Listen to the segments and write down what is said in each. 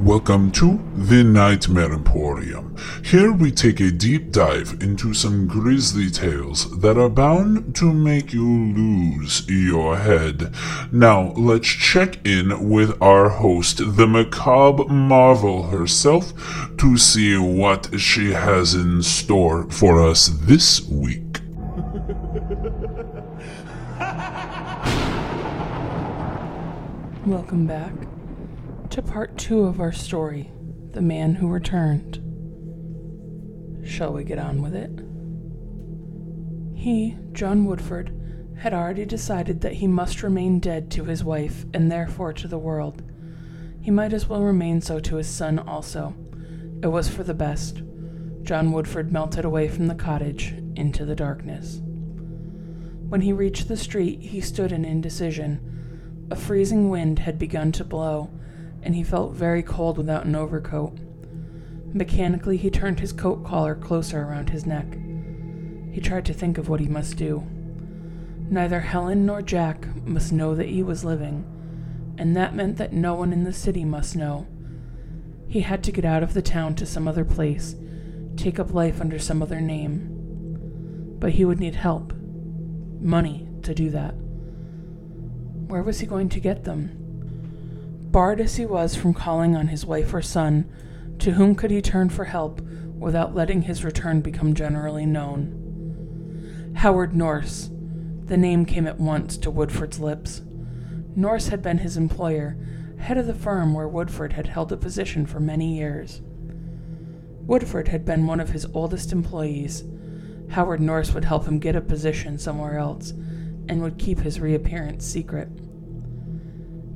Welcome to the Nightmare Emporium. Here we take a deep dive into some grisly tales that are bound to make you lose your head. Now, let's check in with our host, the macabre marvel herself, to see what she has in store for us this week. Welcome back to part two of our story The Man Who Returned. Shall we get on with it? He, John Woodford, had already decided that he must remain dead to his wife and therefore to the world. He might as well remain so to his son also. It was for the best. John Woodford melted away from the cottage into the darkness. When he reached the street, he stood in indecision. A freezing wind had begun to blow, and he felt very cold without an overcoat. Mechanically, he turned his coat collar closer around his neck. He tried to think of what he must do. Neither Helen nor Jack must know that he was living, and that meant that no one in the city must know. He had to get out of the town to some other place, take up life under some other name. But he would need help, money to do that. Where was he going to get them? Barred as he was from calling on his wife or son, to whom could he turn for help without letting his return become generally known? Howard Norse. The name came at once to Woodford's lips. Norse had been his employer, head of the firm where Woodford had held a position for many years. Woodford had been one of his oldest employees. Howard Norse would help him get a position somewhere else and would keep his reappearance secret.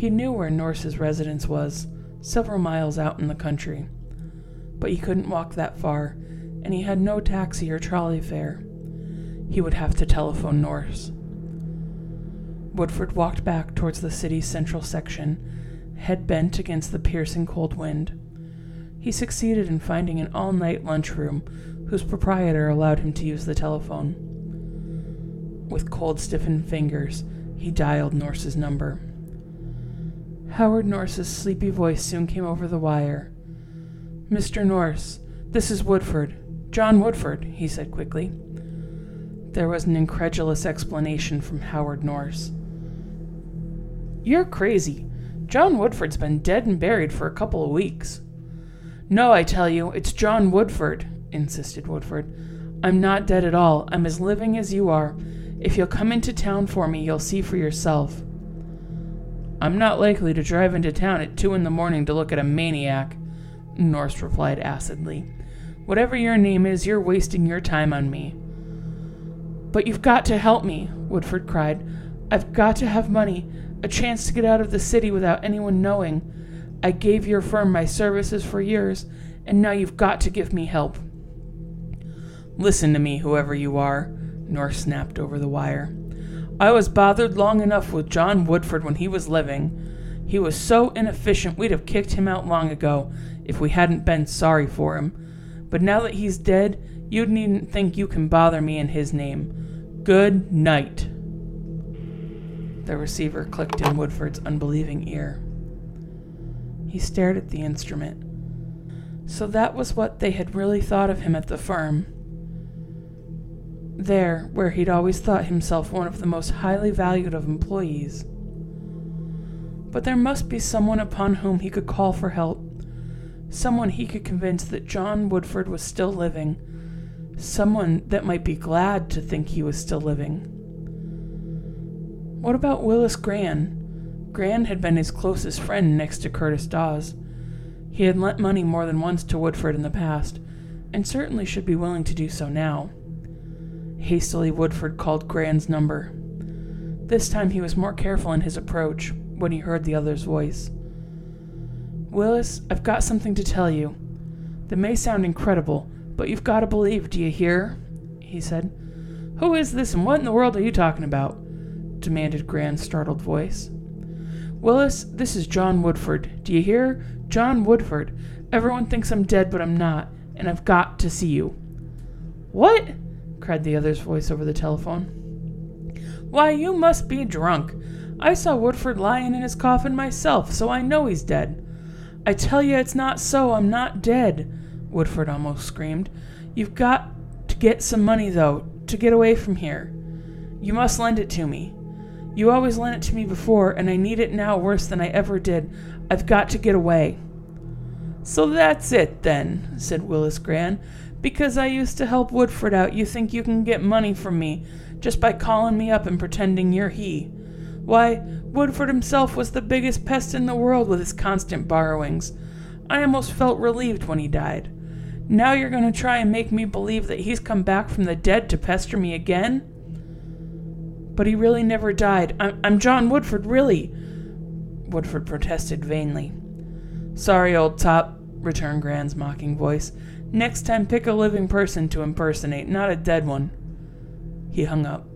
He knew where Norse's residence was, several miles out in the country. But he couldn't walk that far, and he had no taxi or trolley fare. He would have to telephone Norse. Woodford walked back towards the city's central section, head bent against the piercing cold wind. He succeeded in finding an all night lunchroom whose proprietor allowed him to use the telephone. With cold, stiffened fingers, he dialed Norse's number. Howard Norse's sleepy voice soon came over the wire. Mr. Norse, this is Woodford. John Woodford, he said quickly. There was an incredulous explanation from Howard Norse. You're crazy. John Woodford's been dead and buried for a couple of weeks. No, I tell you, it's John Woodford, insisted Woodford. I'm not dead at all. I'm as living as you are. If you'll come into town for me, you'll see for yourself. I'm not likely to drive into town at two in the morning to look at a maniac, Norse replied acidly. Whatever your name is, you're wasting your time on me. But you've got to help me, Woodford cried. I've got to have money, a chance to get out of the city without anyone knowing. I gave your firm my services for years, and now you've got to give me help. Listen to me, whoever you are, Norse snapped over the wire. I was bothered long enough with John Woodford when he was living. He was so inefficient we'd have kicked him out long ago if we hadn't been sorry for him. But now that he's dead, you needn't think you can bother me in his name. Good night. The receiver clicked in Woodford's unbelieving ear. He stared at the instrument. So that was what they had really thought of him at the firm there where he'd always thought himself one of the most highly valued of employees. But there must be someone upon whom he could call for help, someone he could convince that John Woodford was still living, someone that might be glad to think he was still living. What about Willis Gran? Gran had been his closest friend next to Curtis Dawes. He had lent money more than once to Woodford in the past, and certainly should be willing to do so now. Hastily, Woodford called Gran's number. This time he was more careful in his approach when he heard the other's voice. Willis, I've got something to tell you. That may sound incredible, but you've got to believe, do you hear? he said. Who is this and what in the world are you talking about? demanded Gran's startled voice. Willis, this is John Woodford. Do you hear? John Woodford. Everyone thinks I'm dead, but I'm not, and I've got to see you. What? Cried the other's voice over the telephone. Why, you must be drunk. I saw Woodford lying in his coffin myself, so I know he's dead. I tell you it's not so. I'm not dead, Woodford almost screamed. You've got to get some money, though, to get away from here. You must lend it to me. You always lent it to me before, and I need it now worse than I ever did. I've got to get away. So that's it, then, said Willis Gran. Because I used to help Woodford out, you think you can get money from me just by calling me up and pretending you're he. Why, Woodford himself was the biggest pest in the world with his constant borrowings. I almost felt relieved when he died. Now you're going to try and make me believe that he's come back from the dead to pester me again? But he really never died. I'm, I'm John Woodford, really. Woodford protested vainly. Sorry, old top, returned Gran's mocking voice. Next time, pick a living person to impersonate, not a dead one. He hung up.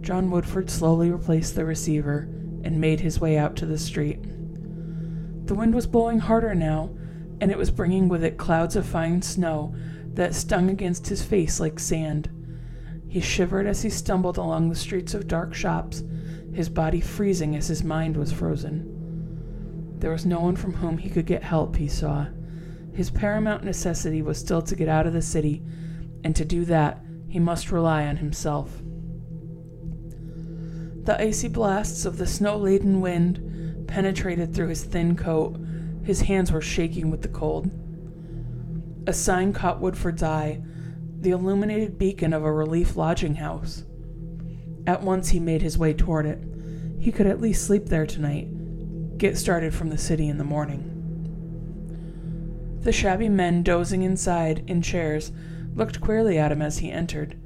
John Woodford slowly replaced the receiver and made his way out to the street. The wind was blowing harder now, and it was bringing with it clouds of fine snow that stung against his face like sand. He shivered as he stumbled along the streets of dark shops, his body freezing as his mind was frozen. There was no one from whom he could get help, he saw. His paramount necessity was still to get out of the city, and to do that, he must rely on himself. The icy blasts of the snow laden wind penetrated through his thin coat. His hands were shaking with the cold. A sign caught Woodford's eye the illuminated beacon of a relief lodging house. At once he made his way toward it. He could at least sleep there tonight, get started from the city in the morning. The shabby men dozing inside in chairs looked queerly at him as he entered.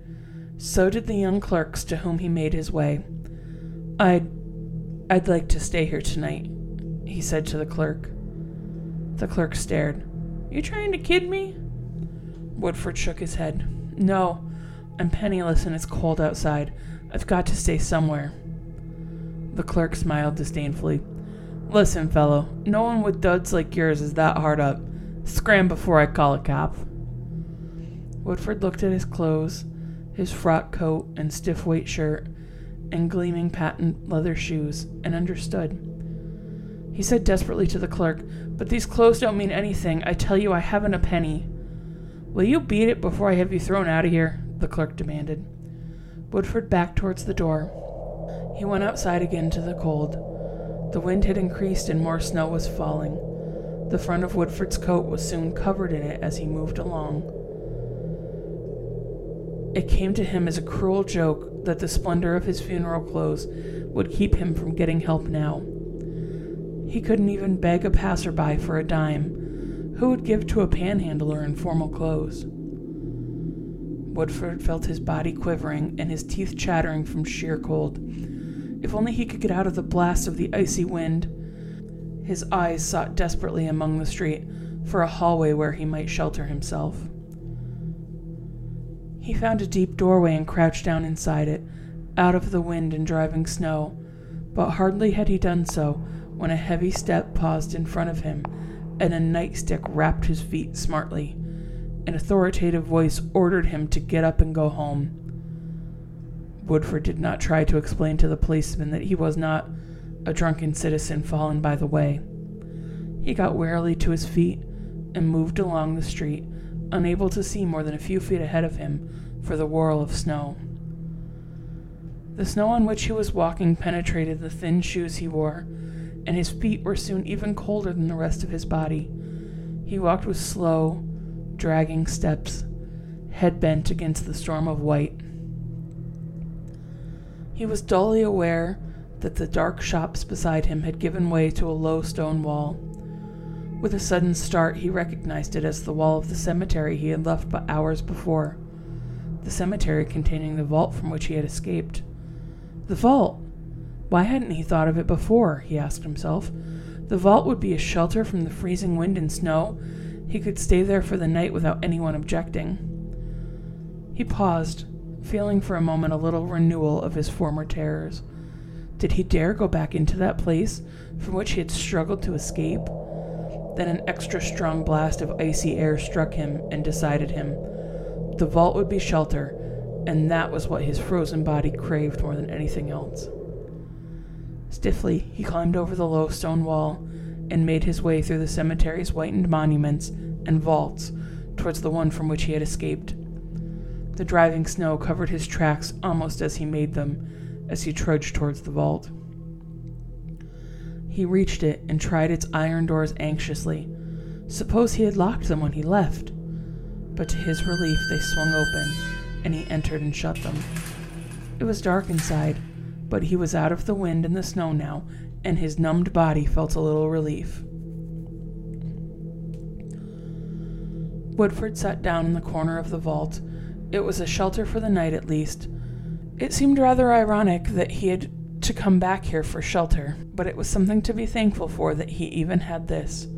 So did the young clerks to whom he made his way. I'd I'd like to stay here tonight, he said to the clerk. The clerk stared. You trying to kid me? Woodford shook his head. No, I'm penniless and it's cold outside. I've got to stay somewhere. The clerk smiled disdainfully. Listen, fellow, no one with duds like yours is that hard up. Scram before I call a cop. Woodford looked at his clothes, his frock coat and stiff white shirt, and gleaming patent leather shoes, and understood. He said desperately to the clerk, But these clothes don't mean anything. I tell you, I haven't a penny. Will you beat it before I have you thrown out of here? the clerk demanded. Woodford backed towards the door. He went outside again to the cold. The wind had increased and more snow was falling. The front of Woodford's coat was soon covered in it as he moved along. It came to him as a cruel joke that the splendor of his funeral clothes would keep him from getting help now. He couldn't even beg a passerby for a dime. Who would give to a panhandler in formal clothes? Woodford felt his body quivering and his teeth chattering from sheer cold. If only he could get out of the blast of the icy wind. His eyes sought desperately among the street for a hallway where he might shelter himself. He found a deep doorway and crouched down inside it, out of the wind and driving snow. But hardly had he done so when a heavy step paused in front of him, and a nightstick rapped his feet smartly. An authoritative voice ordered him to get up and go home. Woodford did not try to explain to the policeman that he was not a drunken citizen fallen by the way. He got wearily to his feet and moved along the street, unable to see more than a few feet ahead of him for the whirl of snow. The snow on which he was walking penetrated the thin shoes he wore, and his feet were soon even colder than the rest of his body. He walked with slow, dragging steps, head bent against the storm of white. He was dully aware that the dark shops beside him had given way to a low stone wall. With a sudden start, he recognized it as the wall of the cemetery he had left but hours before. The cemetery containing the vault from which he had escaped. The vault! Why hadn't he thought of it before? he asked himself. The vault would be a shelter from the freezing wind and snow. He could stay there for the night without anyone objecting. He paused, feeling for a moment a little renewal of his former terrors. Did he dare go back into that place from which he had struggled to escape? Then an extra strong blast of icy air struck him and decided him. The vault would be shelter, and that was what his frozen body craved more than anything else. Stiffly, he climbed over the low stone wall and made his way through the cemetery's whitened monuments and vaults towards the one from which he had escaped. The driving snow covered his tracks almost as he made them, as he trudged towards the vault. He reached it and tried its iron doors anxiously. Suppose he had locked them when he left? But to his relief, they swung open, and he entered and shut them. It was dark inside, but he was out of the wind and the snow now, and his numbed body felt a little relief. Woodford sat down in the corner of the vault. It was a shelter for the night, at least. It seemed rather ironic that he had to come back here for shelter, but it was something to be thankful for that he even had this.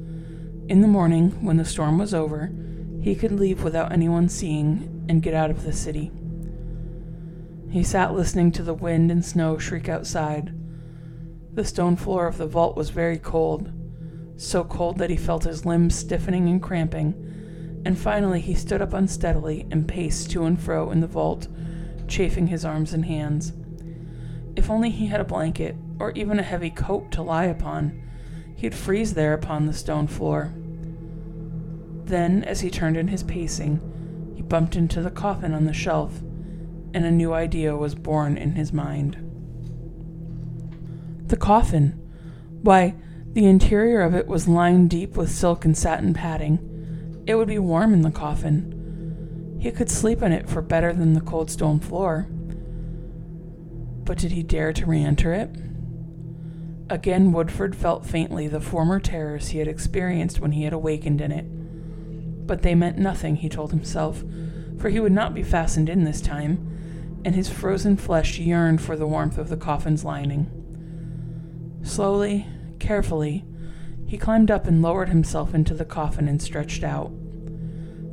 In the morning, when the storm was over, he could leave without anyone seeing and get out of the city. He sat listening to the wind and snow shriek outside. The stone floor of the vault was very cold, so cold that he felt his limbs stiffening and cramping, and finally he stood up unsteadily and paced to and fro in the vault, chafing his arms and hands. If only he had a blanket, or even a heavy coat to lie upon, he'd freeze there upon the stone floor. Then, as he turned in his pacing, he bumped into the coffin on the shelf, and a new idea was born in his mind. The coffin. Why, the interior of it was lined deep with silk and satin padding. It would be warm in the coffin. He could sleep in it for better than the cold stone floor. But did he dare to re enter it? Again, Woodford felt faintly the former terrors he had experienced when he had awakened in it. But they meant nothing, he told himself, for he would not be fastened in this time, and his frozen flesh yearned for the warmth of the coffin's lining. Slowly, carefully, he climbed up and lowered himself into the coffin and stretched out.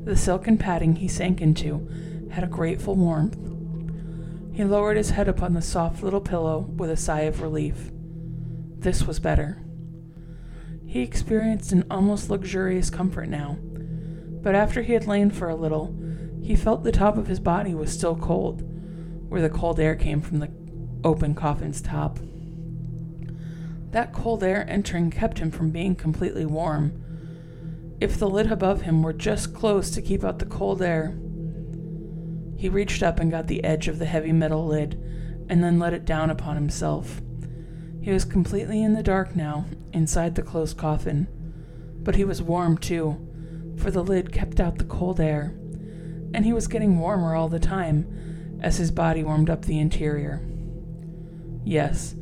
The silken padding he sank into had a grateful warmth. He lowered his head upon the soft little pillow with a sigh of relief. This was better. He experienced an almost luxurious comfort now, but after he had lain for a little, he felt the top of his body was still cold, where the cold air came from the open coffin's top. That cold air entering kept him from being completely warm. If the lid above him were just closed to keep out the cold air, he reached up and got the edge of the heavy metal lid, and then let it down upon himself. He was completely in the dark now, inside the closed coffin. But he was warm too, for the lid kept out the cold air, and he was getting warmer all the time as his body warmed up the interior. Yes,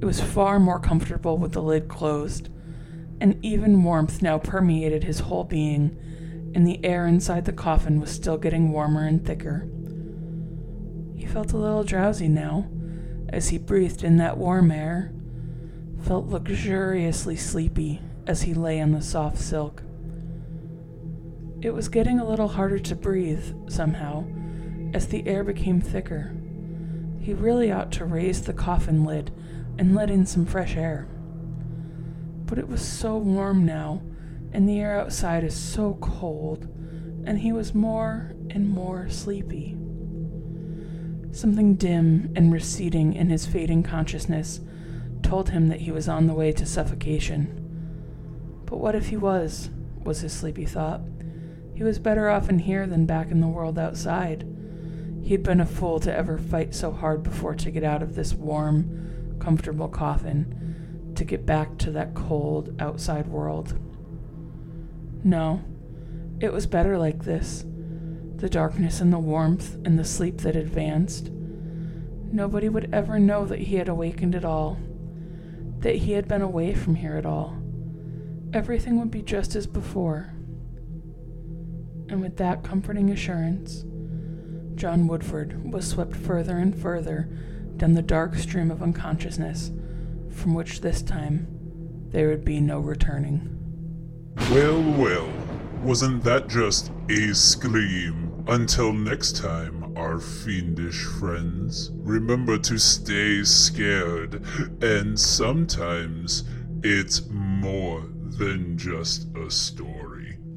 it was far more comfortable with the lid closed. An even warmth now permeated his whole being, and the air inside the coffin was still getting warmer and thicker. He felt a little drowsy now as he breathed in that warm air, felt luxuriously sleepy as he lay on the soft silk. It was getting a little harder to breathe, somehow, as the air became thicker. He really ought to raise the coffin lid and let in some fresh air. But it was so warm now, and the air outside is so cold, and he was more and more sleepy. Something dim and receding in his fading consciousness told him that he was on the way to suffocation. But what if he was? was his sleepy thought. He was better off in here than back in the world outside. He'd been a fool to ever fight so hard before to get out of this warm, comfortable coffin to get back to that cold outside world. No, it was better like this the darkness and the warmth and the sleep that advanced. Nobody would ever know that he had awakened at all, that he had been away from here at all. Everything would be just as before. And with that comforting assurance, John Woodford was swept further and further down the dark stream of unconsciousness, from which this time there would be no returning. Well, well, wasn't that just a scream? Until next time, our fiendish friends, remember to stay scared, and sometimes it's more than just a story.